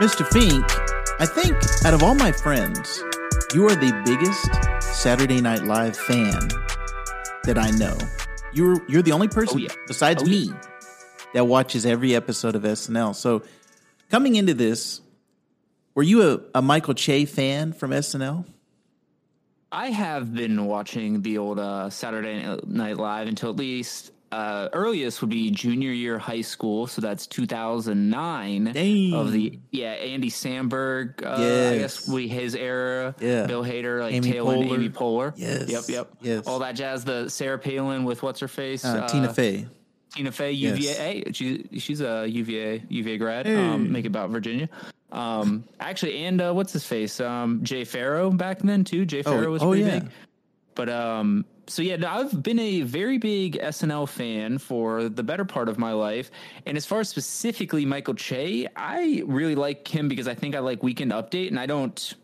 Mr. Fink, I think out of all my friends, you are the biggest Saturday Night Live fan that I know. You're you're the only person Oh, yeah. besides Oh, me yeah. that watches every episode of SNL. So coming into this, were you a, a Michael Che fan from SNL? I have been watching the old uh, Saturday Night Live until at least uh, earliest would be junior year high school, so that's 2009 Dang. of the yeah Andy Samberg. Uh, I guess we his era. Yeah. Bill Hader, like Amy Taylor and Poehler. Amy Poehler. Yes. Yep. Yep. Yes. All that jazz. The Sarah Palin with what's her face? Uh, Tina Fey. Tina Fey, Yes. UVA. Hey, she, she's a UVA UVA grad. Hey. Um, make it about Virginia. Um, actually, and uh, what's his face? Um, Jay Pharoah back then too. Jay Pharoah was oh, pretty yeah. big. But um, so yeah, I've been a very big SNL fan for the better part of my life. And as far as specifically Michael Che, I really like him because I think I like Weekend Update, and I don't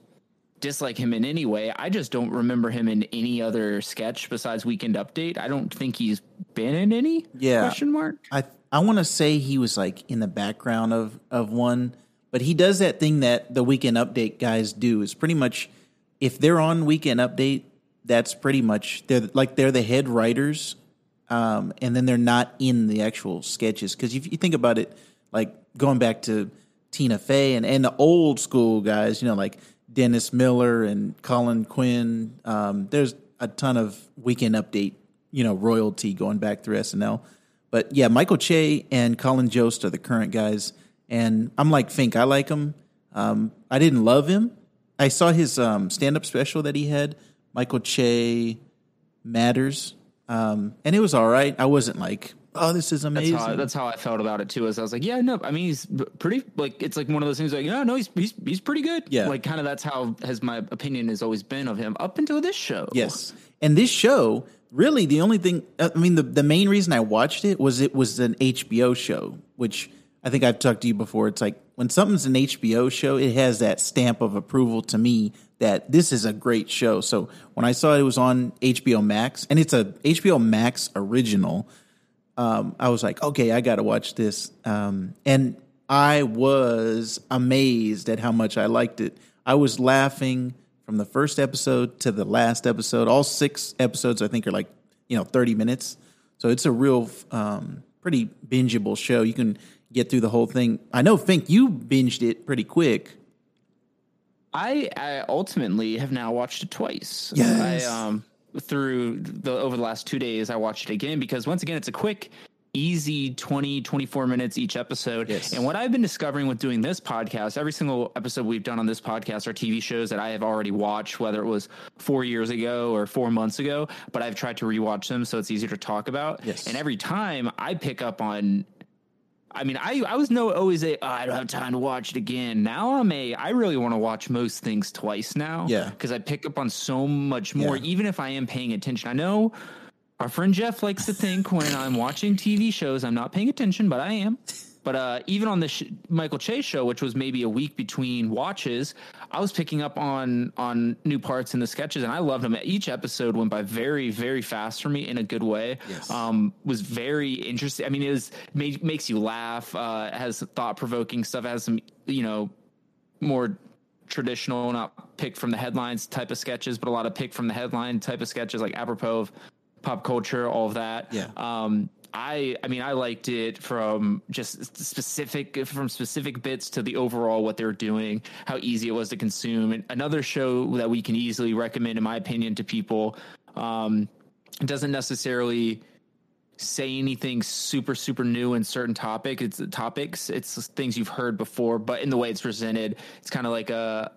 dislike him in any way. I just don't remember him in any other sketch besides Weekend Update. I don't think he's been in any. Yeah. Question mark. I I want to say he was like in the background of of one, but he does that thing that the Weekend Update guys do. Is pretty much if they're on Weekend Update, that's pretty much they're like they're the head writers, um, and then they're not in the actual sketches. Because if you think about it, like going back to Tina Fey and and the old school guys, you know, like Dennis Miller and Colin Quinn. Um, there's a ton of Weekend Update, you know, royalty going back through SNL. But yeah, Michael Che and Colin Jost are the current guys, and I'm like Fink. I like him. Um, I didn't love him. I saw his um, stand-up special that he had, Michael Che Matters, um, and it was all right. I wasn't like, oh, this is That's amazing. how, that's how I felt about it too. Is I was like, yeah, no, I mean, he's pretty like it's like one of those things like, yeah, no, he's he's he's pretty good. Yeah. like kind of that's how has my opinion has always been of him up until this show. Yes. And this show, really, the only thing, I mean, the, the main reason I watched it was it was an HBO show, which I think I've talked to you before. It's like when something's an HBO show, it has that stamp of approval to me that this is a great show. So when I saw it was on HBO Max, and it's a HBO Max original, um, I was like, okay, I got to watch this. Um, and I was amazed at how much I liked it. I was laughing from the first episode to the last episode. All six episodes, I think, are like, you know, 30 minutes. So it's a real, um, pretty bingeable show. You can get through the whole thing. I know, Fink, you binged it pretty quick. I, I ultimately have now watched it twice. Yes. I um through the over the last two days, I watched it again because once again, it's a quick. Easy 20, 24 minutes each episode. Yes. And what I've been discovering with doing this podcast, every single episode we've done on this podcast are TV shows that I have already watched, whether it was four years ago or four months ago, but I've tried to rewatch them so it's easier to talk about. Yes. And every time I pick up on I mean, I I was no always a oh, I don't have time to watch it again. Now I'm a I really want to watch most things twice now. Yeah. because I pick up on so much more, Yeah. even if I am paying attention. I know our friend Jeff likes to think when I'm watching TV shows I'm not paying attention, but I am. But uh, even on the sh- Michael Che's show, which was maybe a week between watches, I was picking up on on new parts in the sketches, and I loved them. Each episode went by very, very fast for me in a good way. Yes. Um, was very interesting. I mean, it was made, makes you laugh. Uh, it has thought provoking stuff. Has some, you know, more traditional, not pick from the headlines type of sketches, but a lot of pick from the headline type of sketches, like apropos of pop culture, all of that. Yeah. Um, I, I mean, I liked it from just specific, from specific bits to the overall what they're doing, how easy it was to consume. And another show that we can easily recommend, in my opinion, to people. Um, doesn't necessarily say anything super super new in certain topic it's topics it's things you've heard before but in the way it's presented it's kind of like a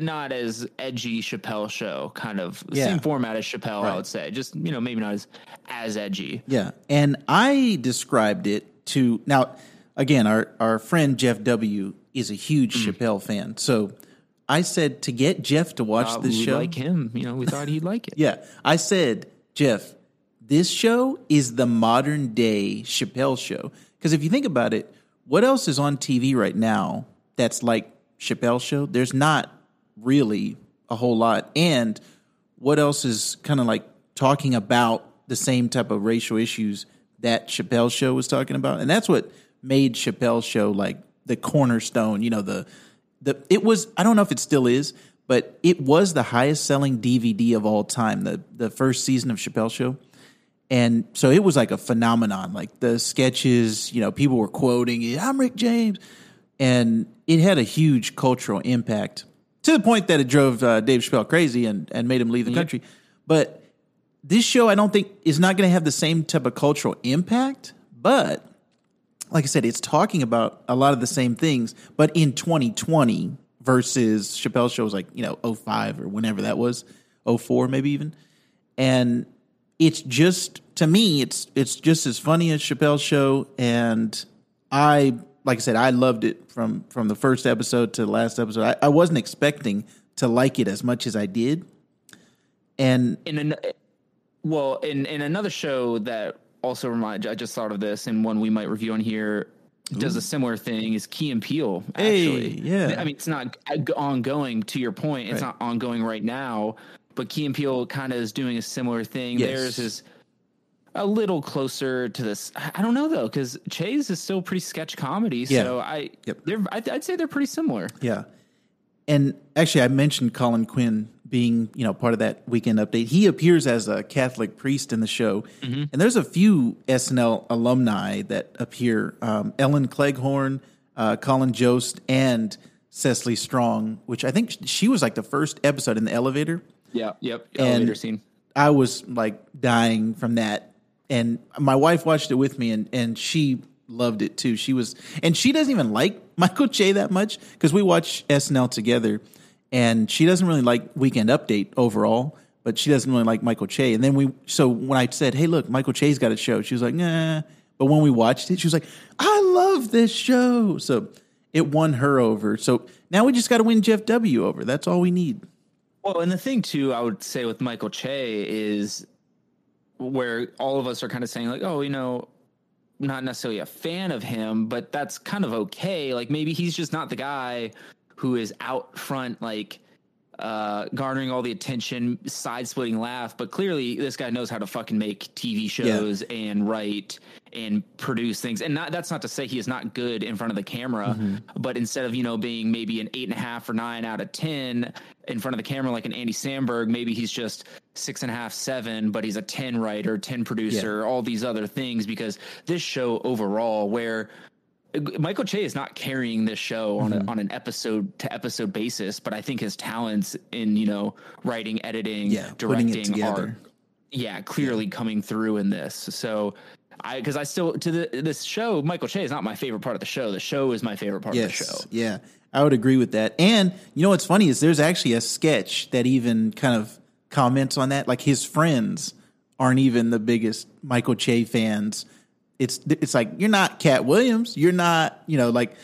not as edgy Chappelle show kind of Yeah. same format as Chappelle Right. I would say just you know maybe not as as edgy Yeah. And I described it to now again, our, our friend Jeff W is a huge Mm. Chappelle fan. So I said to get Jeff to watch Uh, this show. like him you know we thought he'd like it Yeah. I said, Jeff, this show is the modern day Chappelle show. Because if you think about it, what else is on TV right now that's like Chappelle show? There's not really a whole lot. And what else is kind of like talking about the same type of racial issues that Chappelle show was talking about? And that's what made Chappelle show like the cornerstone. You know the the it was I don't know if it still is, but it was the highest selling DVD of all time. The the first season of Chappelle Show. And so it was like a phenomenon. Like the sketches, you know, people were quoting. I'm Rick James, and it had a huge cultural impact to the point that it drove uh, Dave Chappelle crazy and and made him leave the country. But this show, I don't think, is not going to have the same type of cultural impact. But like I said, it's talking about a lot of the same things, but in 2020 versus Chappelle's show was like, you know, 05 or whenever that was, 04 maybe even. And it's just to me, it's it's just as funny as Chappelle's show. And I like I said, I loved it from from the first episode to the last episode. I, I wasn't expecting to like it as much as I did. And in an well, in in another show that also remind I just thought of this, and one we might review on here does a similar thing is Key and Peele. Actually, Hey, yeah. I mean, it's not ongoing. To your point, it's Right. not ongoing right now. But Key and Peele kind of is doing a similar thing. Yes. Theirs is a little closer to this. I don't know though, because Che's is still pretty sketch comedy. Yeah. So I, Yep. they're, I'd, I'd say they're pretty similar. Yeah. And actually, I mentioned Colin Quinn being, you know, part of that weekend update. He appears as a Catholic priest in the show, and there's a few SNL alumni that appear: um, Ellen Cleghorne, uh, Colin Jost, and Cecily Strong. Which I think she was like the first episode in the elevator. Yeah. Yep. And- Elevator scene. I was like dying from that. And my wife watched it with me and, and she loved it too. She was, and she doesn't even like Michael Che that much because we watch SNL together and she doesn't really like Weekend Update overall, but she doesn't really like Michael Che. And then we, so when I said, Hey, look, Michael Che's got a show, she was like, nah. But when we watched it, she was like, I love this show. So it won her over. So now we just got to win Jeff W over. That's all we need. Well, and the thing too, I would say with Michael Che is where all of us are kind of saying like, oh, you know, not necessarily a fan of him, but that's kind of okay. Like maybe he's just not the guy who is out front, like uh garnering all the attention, side splitting laugh. But clearly, this guy knows how to fucking make TV shows and write and produce things. And not that's not to say he is not good in front of the camera, but instead of you know being maybe an eight and a half or nine out of ten in front of the camera like an Andy Samberg, maybe he's just six and a half, seven, but he's a ten writer, ten producer, all these other things. Because this show overall, where Michael Che is not carrying this show on Mm-hmm. a, on an episode to episode basis, but I think his talents in you know writing, editing, Yeah, directing are yeah clearly coming through in this. So I because I still to the this show, Michael Che is not my favorite part of the show. The show is my favorite part of the show. Yeah, I would agree with that. And you know what's funny is there's actually a sketch that even kind of comments on that. Like his friends aren't even the biggest Michael Che fans. It's it's like you're not Katt Williams, you're not you know like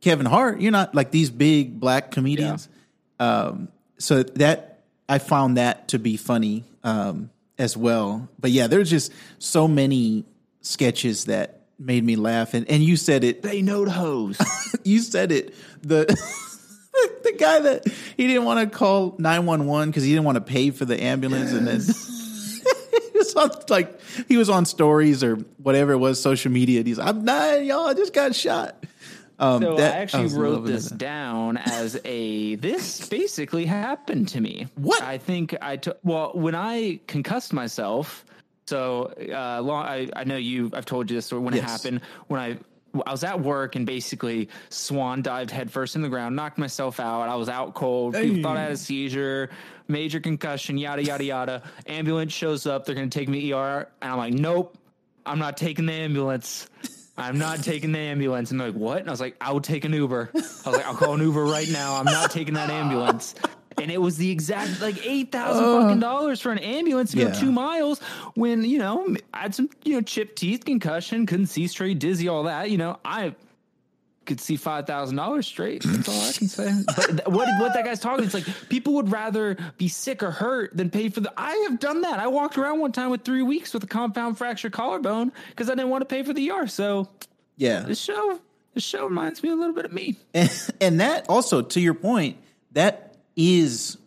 Kevin Hart, you're not like these big black comedians. Um, so that I found that to be funny um, as well. But yeah, there's just so many sketches that made me laugh, and and you said it They know the hose. you said it. The the guy that he didn't want to call nine one one because he didn't want to pay for the ambulance, and then he was on, like he was on stories or whatever it was, social media. And he's like, I'm dying, y'all. I just got shot. Um, So that- I actually was wrote this it. down as a this basically happened to me. What? I think I took well when I concussed myself. So uh, long, I I know you. I've told you this story when it happened when I. I was at work and basically swan dived headfirst in the ground, knocked myself out. I was out cold. People thought I had a seizure, major concussion, yada yada yada. Ambulance shows up. They're gonna take me to ER, and I'm like, nope, I'm not taking the ambulance. I'm not taking the ambulance. And they're like, what? And I was like, I will take an Uber. I was like, I'll call an Uber right now. I'm not taking that ambulance. And it was the exact like eight thousand fucking dollars for an ambulance to Yeah. go two miles when, you know, I had some, you know, chipped teeth, concussion, couldn't see straight, dizzy, all that. You know, I could see five thousand dollars straight. That's all I can say. But what what that guy's talking, it's like people would rather be sick or hurt than pay for the. I have done that. I walked around one time with three weeks with a compound fracture collarbone because I didn't want to pay for the ER. So Yeah, this show, this show reminds me a little bit of me. and, and that also to your point that is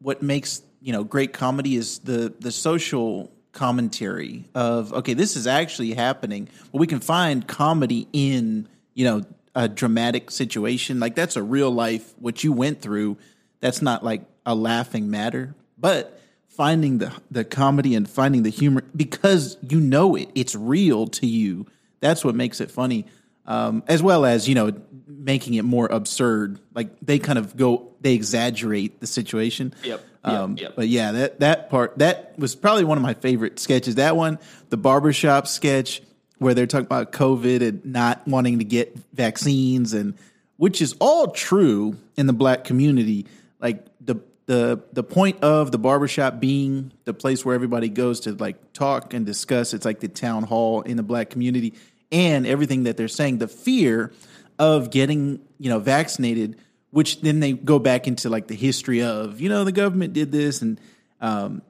what makes you know great comedy is the the social commentary of okay this is actually happening but we can find comedy in you know a dramatic situation. Like that's a real life what you went through. That's not like a laughing matter, but finding the the comedy and finding the humor because you know it. It's real to you. That's what makes it funny. Um, as well as you know making it more absurd. Like they kind of go, they exaggerate the situation. Yep. Um, yep, yep. But yeah, that that part that was probably one of my favorite sketches. That one, the barbershop sketch where they're talking about COVID and not wanting to get vaccines, and which is all true in the black community. Like the the the point of the barbershop being the place where everybody goes to like talk and discuss. It's like the town hall in the black community, and everything that they're saying. The fear of getting you know vaccinated which then they go back into like the history of you know the government did this and um,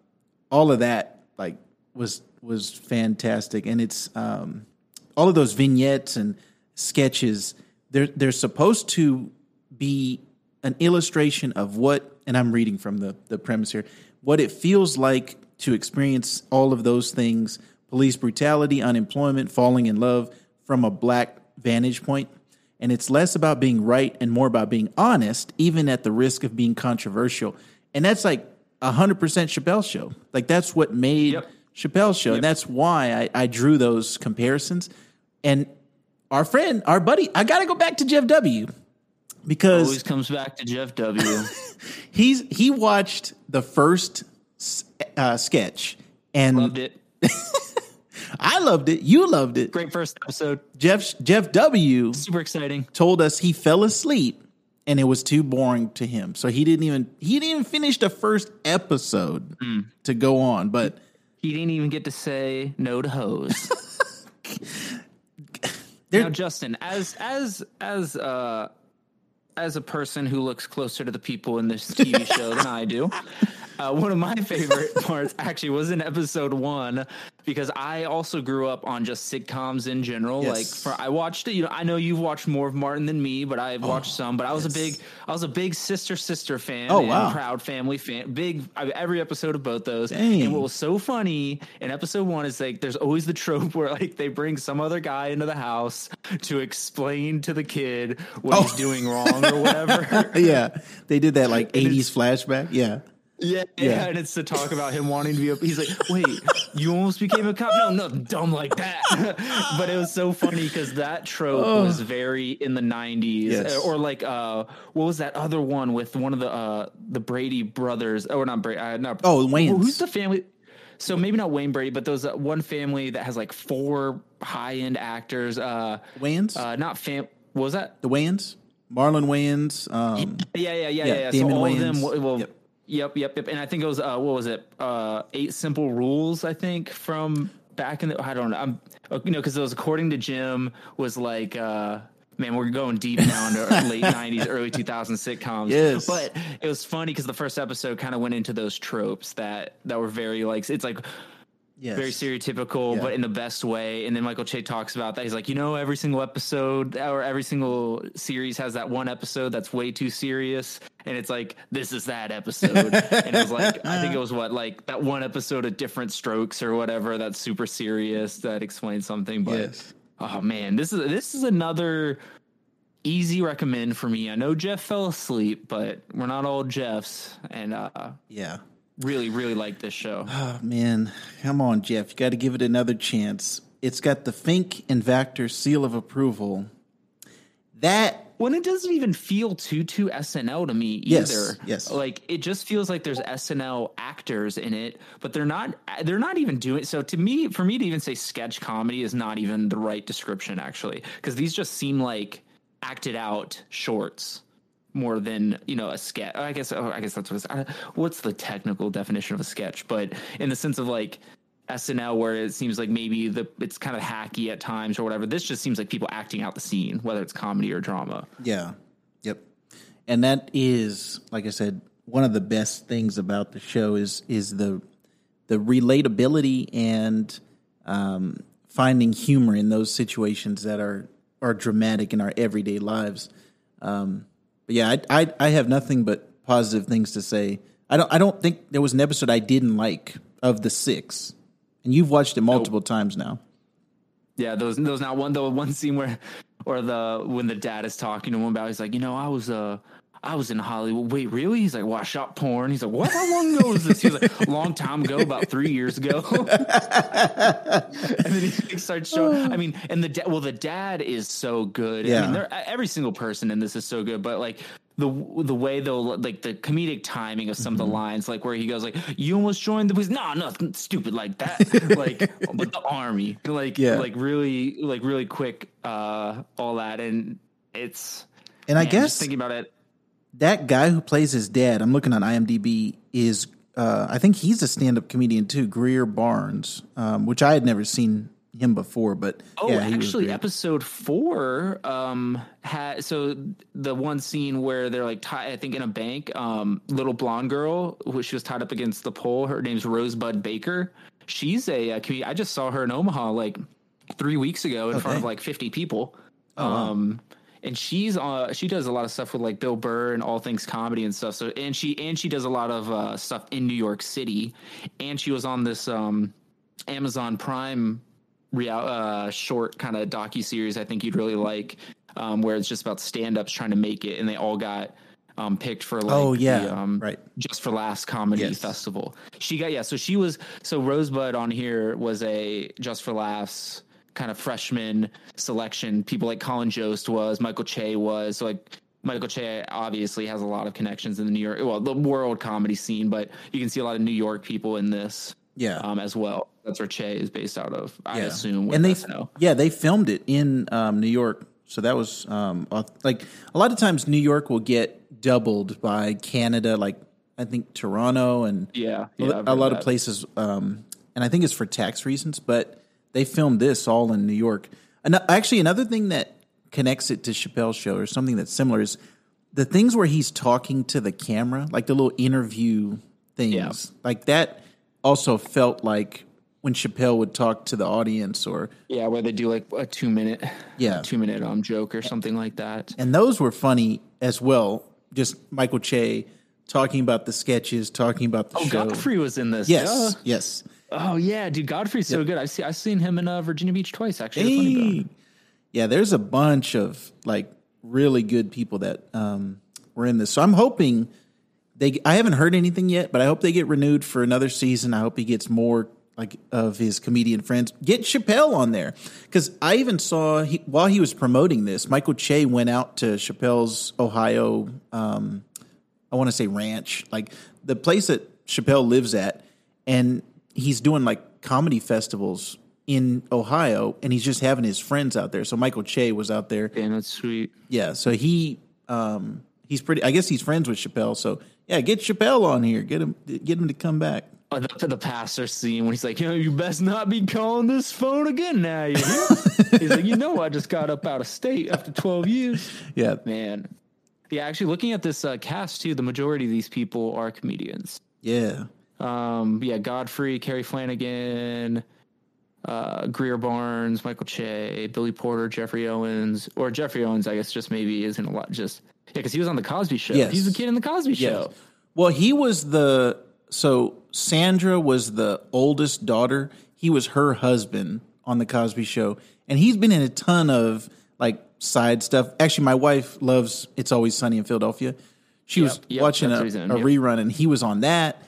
all of that like was was fantastic and it's um, all of those vignettes and sketches they're they're supposed to be an illustration of what and I'm reading from the the premise here what it feels like to experience all of those things police brutality unemployment falling in love from a black vantage point. and it's less about being right and more about being honest, even at the risk of being controversial. And that's like hundred percent Chappelle show. Like that's what made Yep. Chappelle show. Yep. And that's why I, I drew those comparisons. And our friend, our buddy, I gotta go back to Jeff W. Because Always comes back to Jeff W. he's he watched the first uh, sketch and Loved it. I loved it. You loved it. Great first episode. Jeff Jeff W. Super exciting. told us he fell asleep and it was too boring to him. So he didn't even he didn't even finish the first episode to go on. But He didn't even get to say no to hose. Now, Justin, as as as uh as a person who looks closer to the people in this TV show than I do, uh, one of my favorite parts actually was in episode one because I also grew up on just sitcoms in general. Yes. Like, for I watched it. You know, I know you've watched more of Martin than me, but I've watched some. But I was a big, I was a big Sister Sister fan. Oh, and wow. Proud Family fan. Big I, every episode of both those. Dang. And what was so funny in episode one is like there's always the trope where like they bring some other guy into the house to explain to the kid what he's doing wrong or whatever. yeah, they did that like And 80s flashback. Yeah. Yeah, Yeah. yeah, and it's to talk about him wanting to be. A, he's like, "Wait, you almost became a cop? No, nothing dumb like that." but it was so funny because that trope was very in the '90s, Yes. or like, uh, what was that other one with one of the uh, the Brady brothers? Oh, not Brady? Uh, not Oh, Wayans. Who's the family? So maybe not Wayne Brady, but there's uh, one family that has like four high end actors. Uh, Wayans? uh, not fam. What was that? the Wayans? Marlon Wayans. Um, Yeah, yeah, yeah, Yeah, yeah. yeah. So all Wayans. of them, well, Yep. Yep. yep, yep, And I think it was uh, what was it? Uh, Eight Simple Rules. I think from back in the. I don't know. I'm uh, you know because it was according to Jim was like. uh Man, we're going deep now into late '90s, early 2000s sitcoms. Yes. but it was funny because the first episode kind of went into those tropes that that were very like it's like yes. very stereotypical, Yeah. but in the best way. And then Michael Che talks about that. He's like, you know, every single episode or every single series has that one episode that's way too serious. And it's like, this is that episode. and it was like, I think it was what, like that one episode of Diff'rent Strokes or whatever that's super serious that explains something. But Yes. oh man, this is this is another easy recommend for me. I know Jeff fell asleep, but we're not all Jeffs. And uh Yeah. Really, really like this show. Oh, man. Come on, Jeff. You got to give it another chance. It's got the Fink and Vactor seal of approval. That when it doesn't even feel too too SNL to me either. Yes, either. yes. Like it just feels like there's SNL actors in it, but they're not they're not even doing so to me for me to even say sketch comedy is not even the right description actually because these just seem like acted out shorts more than you know a sketch. I guess oh, I guess that's what it's, uh, what's the technical definition of a sketch, but in the sense of like SNL where it seems like maybe the it's kind of hacky at times or whatever. This just seems like people acting out the scene, whether it's comedy or drama. Yeah. Yep. And that is, like I said, one of the best things about the show is is the the relatability and um, finding humor in those situations that are are dramatic in our everyday lives. Um, but yeah, I, I I have nothing but positive things to say. I don't I don't think there was an episode I didn't like of the six, and you've watched it multiple times now. Yeah, those those not one the one scene where or the when the dad is talking to him about, he's like, you know, I was uh I was in Hollywood. Wait, really? He's like, well, I shot porn. He's like, what? How long ago was this? He's like, long time ago, about three years ago. and then he starts showing. I mean, and the da- well, the dad is so good. Yeah. I mean, they're- every single person in this is so good. But like the the way they'll like the comedic timing of some of the lines, like where he goes like, "You almost joined the police." No, nothing stupid like that. like, but the army, like, Yeah. like really, like really quick, uh, all that, and it's. And I guess thinking about it. That guy who plays his dad, I'm looking on IMDb, is uh, I think he's a stand-up comedian too, Greer Barnes, um, which I had never seen him before. But Oh, yeah, actually, episode four um had so the one scene where they're like tied, I think in a bank, um, little blonde girl which she was tied up against the pole. Her name's Rosebud Baker. She's a, uh comedian. I just saw her in Omaha like three weeks ago in front of like fifty people. Oh, wow. And she's uh she does a lot of stuff with like Bill Burr and all things comedy and stuff. So and she and she does a lot of uh, stuff in New York City, and she was on this um Amazon Prime real uh, short kind of docu series. I think you'd really like, um, where it's just about stand ups trying to make it, and they all got um, picked for like Oh, yeah. the, um, Right. just for laughs comedy Yes. festival. She got yeah, so she was so Rosebud on here was a just for laughs kind of freshman selection. People like Colin Jost was, Michael Che was, so like Michael Che obviously has a lot of connections in the New York, well, the world comedy scene, but you can see a lot of New York people in this yeah. um, as well. That's where Che is based out of, I yeah. assume. And they SNL. yeah they filmed it in um, New York, so that was um, like a lot of times New York will get doubled by Canada, like I think Toronto and Yeah, a yeah, a lot of places, um, and I think it's for tax reasons. But they filmed this all in New York. And actually, another thing that connects it to Chappelle's show or something that's similar is the things where he's talking to the camera, like the little interview things, Yeah. like that. Also felt like when Chappelle would talk to the audience, or Yeah, where they do like a two minute, Yeah. two minute um joke or something like that. and those were funny as well. Just Michael Che talking about the sketches, talking about the Oh, show. Godfrey was in this. Yes, Duh. yes. Oh yeah, dude, Godfrey's so good. I've seen I've seen him in uh, Virginia Beach twice. Actually, the funny bone. Dang. Yeah, there's a bunch of like really good people that um, were in this. So I'm hoping they. I haven't heard anything yet, but I hope they get renewed for another season. I hope he gets more like of his comedian friends. Get Chappelle on there because I even saw he, while he was promoting this, Michael Che went out to Chappelle's Ohio. Um, I want to say ranch, like the place that Chappelle lives at, and he's doing like comedy festivals in Ohio, and he's just having his friends out there. So Michael Che was out there, Damn, that's sweet. yeah. So he, um, he's pretty. I guess he's friends with Chappelle. So yeah, get Chappelle on here. Get him, get him to come back. Oh, the, to the pastor scene when he's like, you know, you best not be calling this phone again now. You hear? he's like, you know, I just got up out of state after twelve years. Yeah, Man, yeah. Actually, looking at this uh, cast too, the majority of these people are comedians. yeah, Um, yeah, Godfrey, Carrie Flanagan, uh, Greer Barnes, Michael Che, Billy Porter, Geoffrey Owens, or Geoffrey Owens, I guess just maybe isn't a lot. Just yeah, because he was on the Cosby Show. Yes. He's the kid in the Cosby yeah. Show. Well, he was the so Sandra was the oldest daughter. He was her husband on the Cosby Show, and he's been in a ton of like side stuff. Actually, my wife loves "It's Always Sunny in Philadelphia." She was yep, watching a, in, a yep. rerun, and he was on that.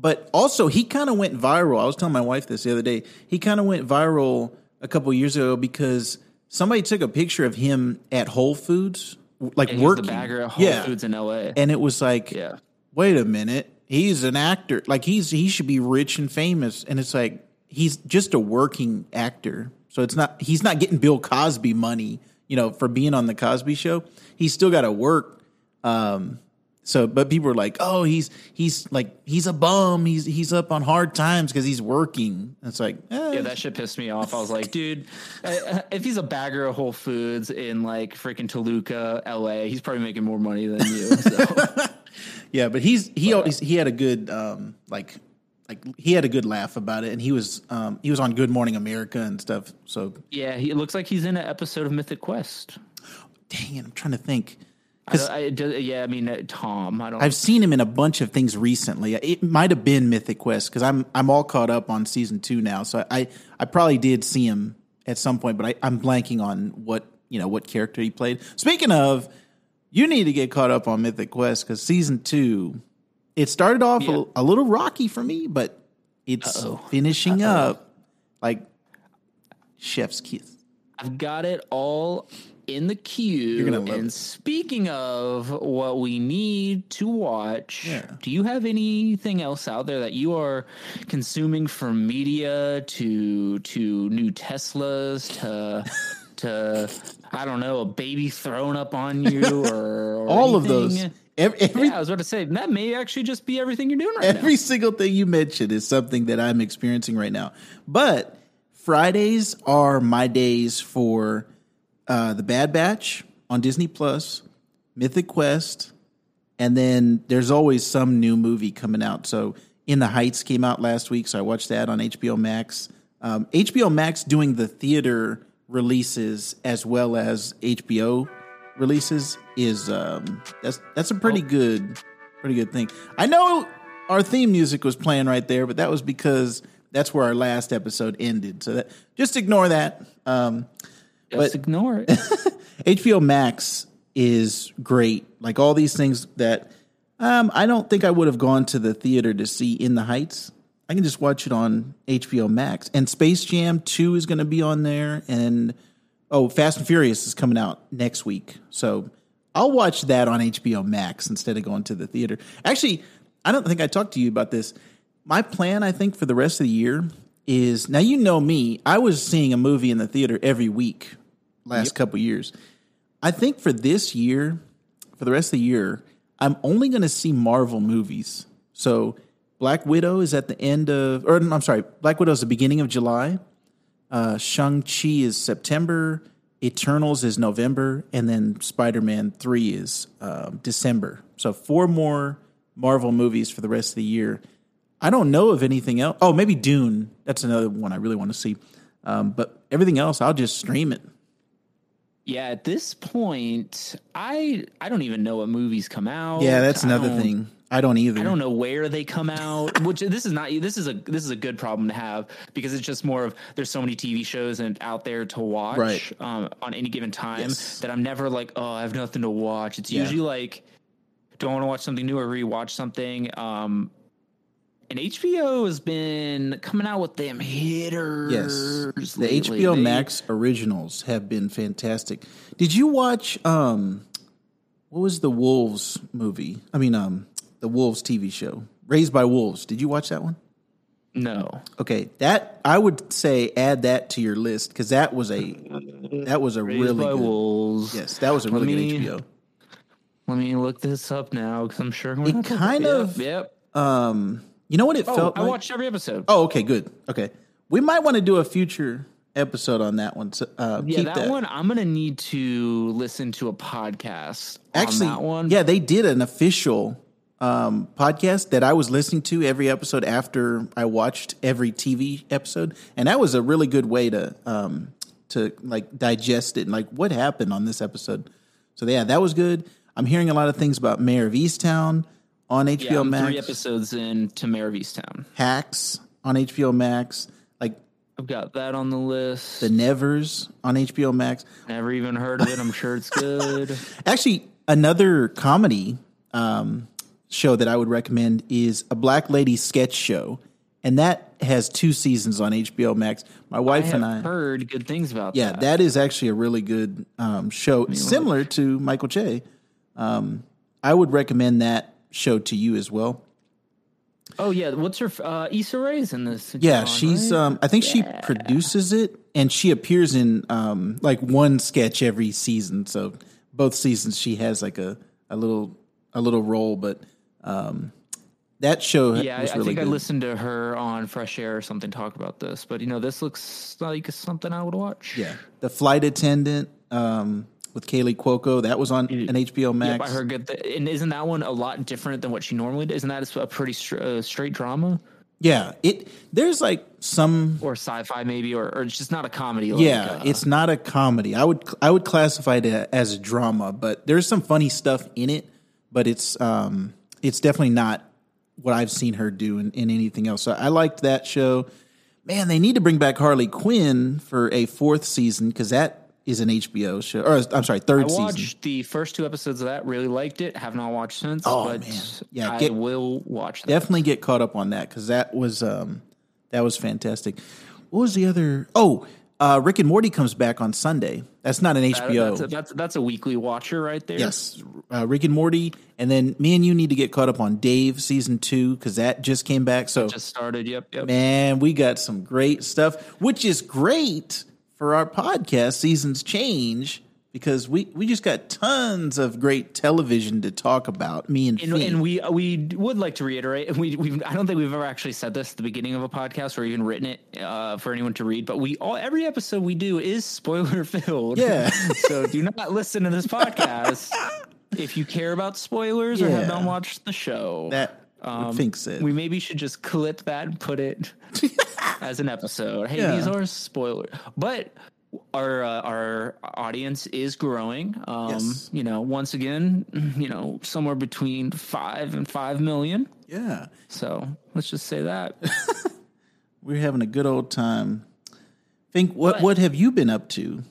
But also, he kind of went viral. I was telling my wife this the other day. He kind of went viral a couple years ago because somebody took a picture of him at Whole Foods, like was working. the bagger at Whole yeah. Foods in L.A. and it was like, Yeah. wait a minute, he's an actor. Like he's he should be rich and famous, and it's like he's just a working actor. So it's not he's not getting Bill Cosby money, you know, for being on the Cosby Show. He's still got to work. Um, so, but people were like, oh, he's he's like he's a bum. He's he's up on hard times because he's working. It's like, eh, Yeah, that shit pissed me off. I was like, dude, if he's a bagger of Whole Foods in like freaking Toluca, LA, he's probably making more money than you. So. Yeah, but he's he always he had a good um like like he had a good laugh about it, and he was um he was on Good Morning America and stuff. So yeah, he it looks like he's in an episode of Mythic Quest. dang it, I'm trying to think I, I, yeah, I mean uh, Tom. I don't. I've seen him in a bunch of things recently. It might have been Mythic Quest because I'm I'm all caught up on season two now. So I I probably did see him at some point, but I, I'm blanking on what you know what character he played. Speaking of, you need to get caught up on Mythic Quest because season two, it started off Yeah. a, a little rocky for me, but it's Uh-oh. finishing up like chef's kiss. I've got it all in the queue. and it. speaking of what we need to watch, Yeah. do you have anything else out there that you are consuming from media to to new Teslas to to I don't know a baby thrown up on you or, or All of those, every every, Yeah, I was about to say that may actually just be everything you're doing right now. every single thing you mentioned is something that I'm experiencing right now. But Fridays are my days for uh, the Bad Batch on Disney Plus, Mythic Quest, and then there's always some new movie coming out. So In the Heights came out last week, so I watched that on HBO Max. Um, HBO Max doing the theater releases as well as HBO releases is um, that's that's a pretty good pretty good thing. I know our theme music was playing right there, but that was because that's where our last episode ended. So that, just ignore that. Um. Just but- ignore it. HBO Max is great. Like all these things that um, I don't think I would have gone to the theater to see in the Heights. I can just watch it on HBO Max. And Space Jam 2 is going to be on there. And oh, Fast and Furious is coming out next week. So I'll watch that on HBO Max instead of going to the theater. Actually, I don't think I talked to you about this. My plan, I think, for the rest of the year is now you know me. I was seeing a movie in the theater every week last couple years. I think for this year, for the rest of the year, I'm only going to see Marvel movies. So Black Widow is at the end of, or I'm sorry, Black Widow is the beginning of July. Uh, Shang Chi is September. Eternals is November, and then Spider Man Three is um, December. So four more Marvel movies for the rest of the year. I don't know of anything else. Oh, maybe Dune. That's another one I really want to see. Um, but everything else, I'll just stream it. Yeah, at this point, I I don't even know what movies come out. Yeah, that's another don't- thing. I don't either. I don't know where they come out. Which this is not. This is a this is a good problem to have because it's just more of there's so many TV shows and out there to watch Right. um, on any given time Yes. that I'm never like, oh, I have nothing to watch. It's Yeah. usually like, don't want to watch something new or rewatch something. Um, and HBO has been coming out with them hitters. Yes, the lately. HBO Max originals have been fantastic. Did you watch um, what was the Wolves movie? I mean, um, the Wolves TV show, Raised by Wolves. Did you watch that one? No. Okay, that I would say add that to your list because that was a that was a Raised really by good. Wolves. Yes, that was a Let really me- good HBO. Let me look this up now because I'm sure I'm It kind Yep, of- Yep. Um, you know what it Oh, felt I like? watched every episode. Oh, okay, good. Okay, we might want to do a future episode on that one. So, uh, yeah, keep that, that, one I'm gonna need to listen to a podcast. Actually, on that one. yeah, they did an official um, podcast that I was listening to every episode after I watched every TV episode, and that was a really good way to um, to like digest it and like what happened on this episode. So yeah, that was good. I'm hearing a lot of things about Mare of Easttown on HBO yeah, I'm Max, three episodes in to Mare of Easttown. Hacks on HBO Max, like I've got that on the list. The Nevers on HBO Max. Never even heard of it. I'm sure it's good. Actually, another comedy um, show that I would recommend is a Black Lady sketch show, and that has two seasons on HBO Max. My I wife have and I, heard good things about that. yeah, that. that is actually a really good um, show, similar to Michael Che. Um, I would recommend that show to you as well. Oh yeah, what's her uh, Issa Rae's in this? Yeah, John, she's. right? Um, I think she produces it, and she appears in um, like one sketch every season. So both seasons, she has like a, a little a little role. But um, that show yeah. was I, I really think I listened to her on Fresh Air or something talk about this. But you know, this looks like something I would watch. yeah, the flight attendant um, with Kaley Cuoco that was on an HBO Max. Yep, I heard good. Th- and isn't that one a lot different than what she normally does? Isn't that a pretty str- uh, straight drama Yeah, it there's like some or sci-fi maybe, or, or it's just not a comedy? Like, Yeah, uh, it's not a comedy. I would I would classify it as a drama, but there's some funny stuff in it. But it's um it's definitely not what I've seen her do in, in anything else. So I liked that show. Man, they need to bring back Harley Quinn for a fourth season because that is an HBO show, or I'm sorry, third I watched season. the first two episodes of that. Really liked it. Have not watched since. Oh, but man. Yeah, I get- will watch that. Definitely get caught up on that because that was um, that was fantastic. What was the other? Oh, uh, Rick and Morty comes back on Sunday. That's not an HBO. That's a, that's that's a weekly watcher right there. Yes, uh, Rick and Morty, and then me and you need to get caught up on Dave season two because that just came back. So Just started. Yep. Yep. man, we got some great stuff, which is great for our podcast. Seasons change because we we just got tons of great television to talk about. Me and, And, and we we would like to reiterate, and we we I don't think we've ever actually said this at the beginning of a podcast or even written it uh, for anyone to read. But we all every episode we do is spoiler filled. Yeah. so do not listen to this podcast if you care about spoilers or have not watched the show. that I think so. we maybe should just clip that and put it as an episode. Hey, Yeah. these are spoilers, but our uh, our audience is growing. Um, Yes. You know, once again, you know, somewhere between five and five million. yeah, So let's just say that. we're having a good old time. Think what But- what have you been up to?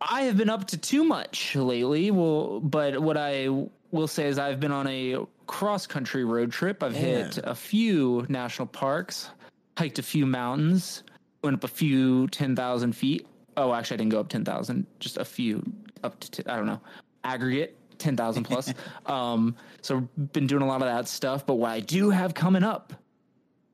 I have been up to too much lately. Well, but what I will say is I've been on a cross country road trip. I've hit a few national parks, hiked a few mountains, went up a few 10,000 feet. Oh, actually, I didn't go up 10,000, just a few up to, I don't know, aggregate 10,000 plus. um, so been doing a lot of that stuff. But what I do have coming up,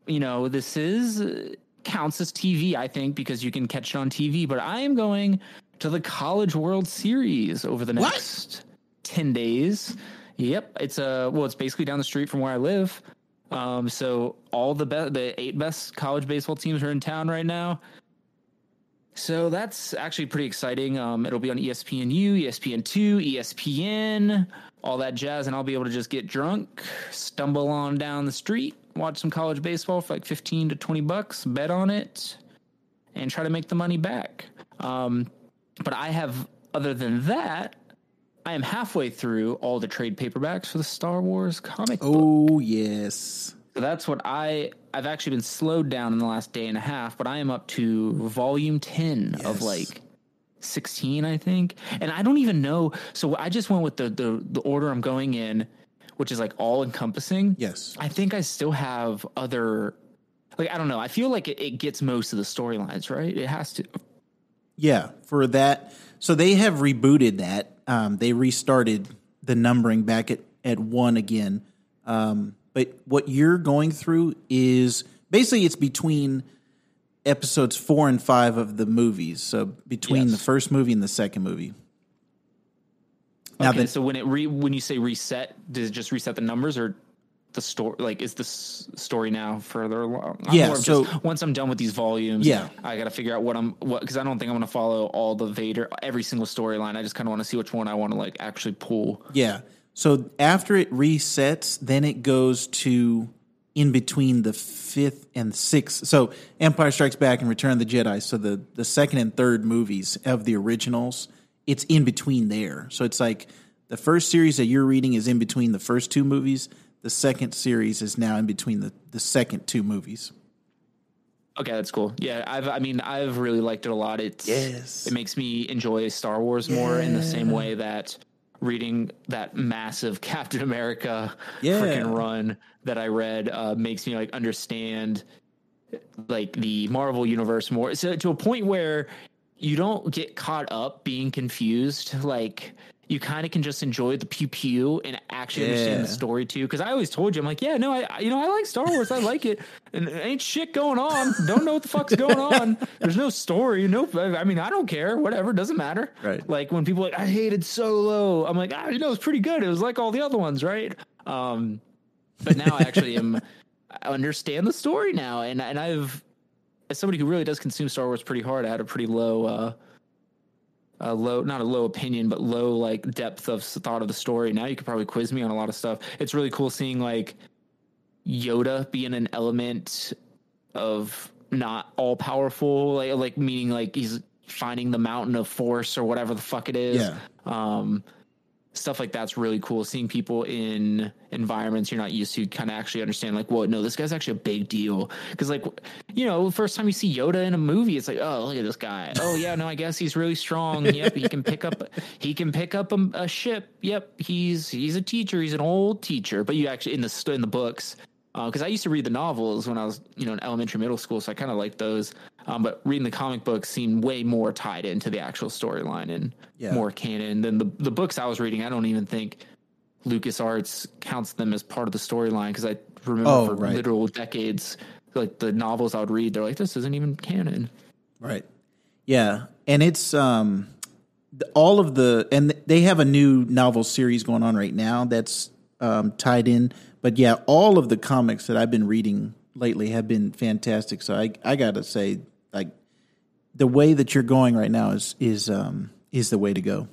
you know, this is uh, counts as TV, I think, because you can catch it on TV. But I am going to the College World Series over the What? next ten days. Yep, it's a well, it's basically down the street from where I live. Um, so all the best, the eight best college baseball teams are in town right now. So that's actually pretty exciting. Um, it'll be on ESPNU, ESPN2, ESPN, all that jazz, and I'll be able to just get drunk, stumble on down the street, watch some college baseball for like 15 to 20 bucks, bet on it, and try to make the money back. Um, but I have, other than that, I am halfway through all the trade paperbacks for the Star Wars comic book. Oh yes, So that's what I I've actually been slowed down in the last day and a half, but I am up to volume 10 of like 16 I think. And I don't even know so I just went with the the the order I'm going in, which is like all encompassing. yes. I think I still have other like I don't know. I feel like it, it gets most of the storylines, right? It has to. Yeah, for that. So they have rebooted that. Um, they restarted the numbering back at, at one again. Um, but what you're going through is basically it's between episodes four and five of the movies. So between Yes. the first movie and the second movie. Now okay, so when it re when you say reset, does it just reset the numbers or the story? Like, is this story now further along? I'm Yeah, so- just, once I'm done with these volumes, Yeah. I got to figure out what I'm what because I don't think I'm going to follow all the Vader every single storyline. I just kind of want to see which one I want to like actually pull. Yeah. So after it resets, then it goes to in between the fifth and sixth. So Empire Strikes Back and Return of the Jedi. So the the second and third movies of the originals, it's in between there. So it's like the first series that you're reading is in between the first two movies. The second series is now in between the the second two movies. Okay, that's cool. Yeah, I've I mean I've really liked it a lot. It's Yes. it makes me enjoy Star Wars more in the same way that reading that massive Captain America Yeah. freaking run that I read uh, makes me like understand like the Marvel universe more. So to a point where you don't get caught up being confused. Like you kind of can just enjoy the pew pew and actually understand the story too. Because I always told you, I'm like, yeah, no, I you know I like Star Wars, I like it, and ain't shit going on. Don't know what the fuck's going on. There's no story. No, I mean I don't care. Whatever, doesn't matter. Right. Like when people like I hated Solo, I'm like, ah, you know, it's pretty good. It was like all the other ones, right? Um, but now I actually am. I understand the story now, and and I've as somebody who really does consume Star Wars pretty hard, I had a pretty low, uh, a low, not a low opinion, but low like depth of thought of the story. Now you could probably quiz me on a lot of stuff. It's really cool seeing like Yoda being an element of not all powerful, like like meaning like he's finding the mountain of force or whatever the fuck it is. Yeah. Um, stuff like that's really cool. Seeing people in environments you're not used to, kind of actually understand like, whoa, no, this guy's actually a big deal. Because like, you know, first time you see Yoda in a movie, it's like, oh, look at this guy. Oh yeah, no, I guess he's really strong. Yep, he can pick up, he can pick up a, a ship. Yep, he's he's a teacher. He's an old teacher. But you actually in the in the books, because uh, I used to read the novels when I was, you know, in elementary, middle school, so I kind of liked those. Um, but reading the comic books seemed way more tied into the actual storyline and yeah. more canon than the the books I was reading. I don't even think Lucas Arts counts them as part of the storyline because I remember oh, for right. literal decades, like the novels I would read, they're like, this isn't even canon. Right. Yeah, and it's um all of the and they have a new novel series going on right now that's um, tied in. But yeah, all of the comics that I've been reading lately have been fantastic. So I I gotta say like the way that you're going right now is is um is the way to go.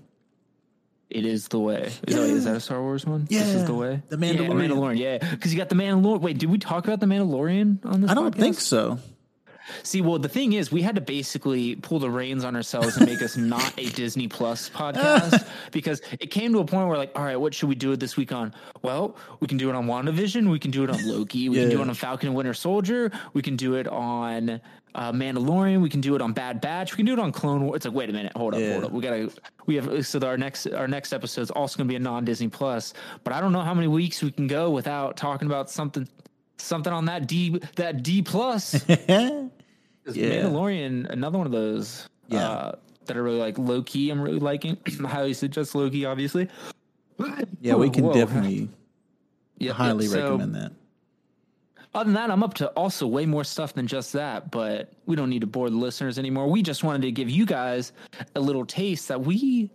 It is the way. Is, yeah. that, is that a Star Wars one? Yeah, this is the way. The Mandalorian. Yeah, the Mandalorian. Yeah, because you got the Mandalorian. Wait, did we talk about the Mandalorian on this? I don't podcast? think so. See, well, the thing is, we had to basically pull the reins on ourselves and make us not a Disney Plus podcast because it came to a point where, like, all right, what should we do it this week on? Well, we can do it on WandaVision. We can do it on Loki. We yeah. can do it on Falcon and Winter Soldier. We can do it on uh, Mandalorian. We can do it on Bad Batch. We can do it on Clone Wars. It's like, wait a minute, hold up, yeah. hold up. We gotta, we have so our next our next episode is also gonna be a non Disney Plus. But I don't know how many weeks we can go without talking about something something on that D that D plus. yeah. Mandalorian, another one of those. Yeah. Uh, that are really like low key. I'm really liking. highly suggest low key, obviously. Yeah, we can whoa. definitely yep, highly yep. recommend that. Other than that, I'm up to also way more stuff than just that, but we don't need to bore the listeners anymore. We just wanted to give you guys a little taste that we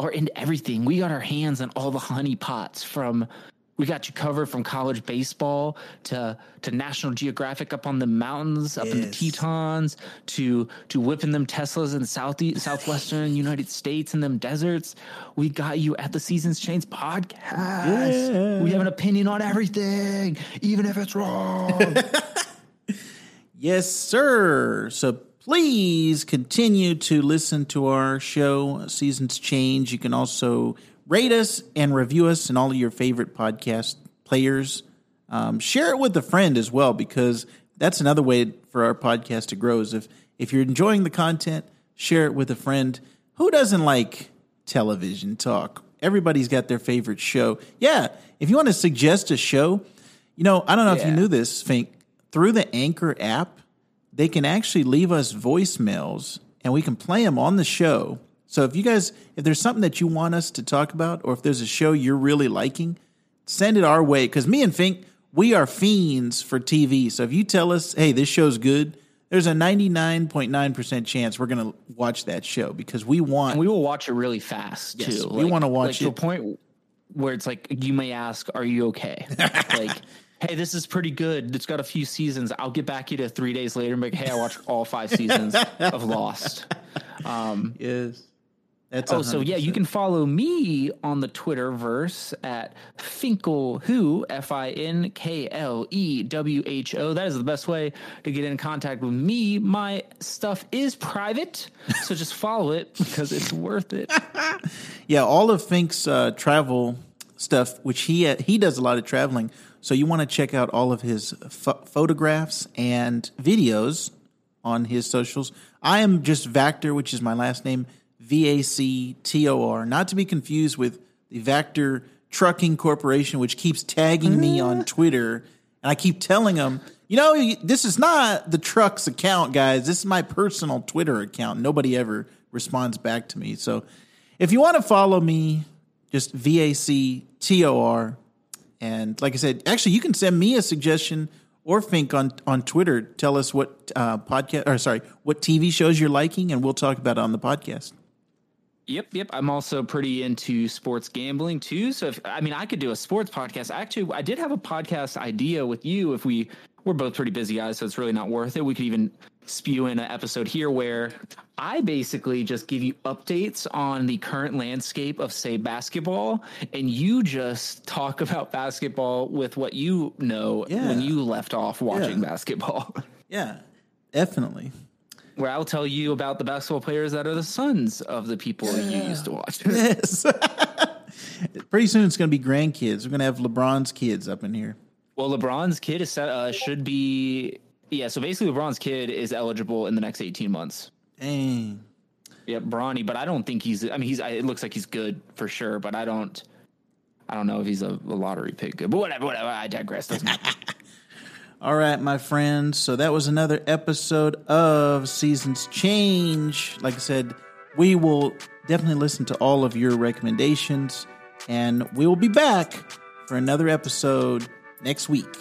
are into everything. We got our hands on all the honey pots from we got you covered from college baseball to to National Geographic up on the mountains, up yes. in the Tetons, to to whipping them Teslas in the southeast southwestern United States and them deserts. We got you at the Seasons Change podcast. Yeah. We have an opinion on everything, even if it's wrong. yes, sir. So please continue to listen to our show, Seasons Change. You can also rate us and review us in all of your favorite podcast players. Um, share it with a friend as well because that's another way for our podcast to grow. Is if if you're enjoying the content, share it with a friend. Who doesn't like television talk? Everybody's got their favorite show. Yeah, if you want to suggest a show, you know I don't know yeah. if you knew this, Fink. Through the Anchor app, they can actually leave us voicemails and we can play them on the show so if you guys, if there's something that you want us to talk about, or if there's a show you're really liking, send it our way. Because me and Fink, we are fiends for TV. So if you tell us, hey, this show's good, there's a 99.9% chance we're going to watch that show because we want. And we will watch it really fast yes, too. We like, want to watch like it to a point where it's like you may ask, "Are you okay?" like, hey, this is pretty good. It's got a few seasons. I'll get back to you three days later and be like, hey, I watched all five seasons of Lost. Um, yes. That's oh, 100%. so yeah, you can follow me on the Twitterverse at Finkle Who F I N K L E W H O. That is the best way to get in contact with me. My stuff is private, so just follow it because it's worth it. yeah, all of Fink's uh, travel stuff, which he uh, he does a lot of traveling. So you want to check out all of his photographs and videos on his socials. I am just Vactor, which is my last name. V A C T O R, not to be confused with the Vactor Trucking Corporation, which keeps tagging me on Twitter. And I keep telling them, you know, this is not the truck's account, guys. This is my personal Twitter account. Nobody ever responds back to me. So if you want to follow me, just V A C T O R. And like I said, actually, you can send me a suggestion or Fink on, on Twitter. Tell us what uh, podcast, or sorry, what TV shows you're liking, and we'll talk about it on the podcast. Yep, yep. I'm also pretty into sports gambling too. So if I mean I could do a sports podcast. Actually, I did have a podcast idea with you if we we're both pretty busy guys, so it's really not worth it. We could even spew in an episode here where I basically just give you updates on the current landscape of say basketball and you just talk about basketball with what you know yeah. when you left off watching yeah. basketball. Yeah. Definitely where I'll tell you about the basketball players that are the sons of the people yeah. you used to watch. yes. Pretty soon it's going to be grandkids. We're going to have LeBron's kids up in here. Well, LeBron's kid is set, uh, should be yeah. So basically, LeBron's kid is eligible in the next eighteen months. Dang. Yep, Bronny, but I don't think he's. I mean, he's. It looks like he's good for sure, but I don't. I don't know if he's a, a lottery pick. Good, but whatever, whatever. I digress. Doesn't matter. All right, my friends. So that was another episode of Seasons Change. Like I said, we will definitely listen to all of your recommendations, and we will be back for another episode next week.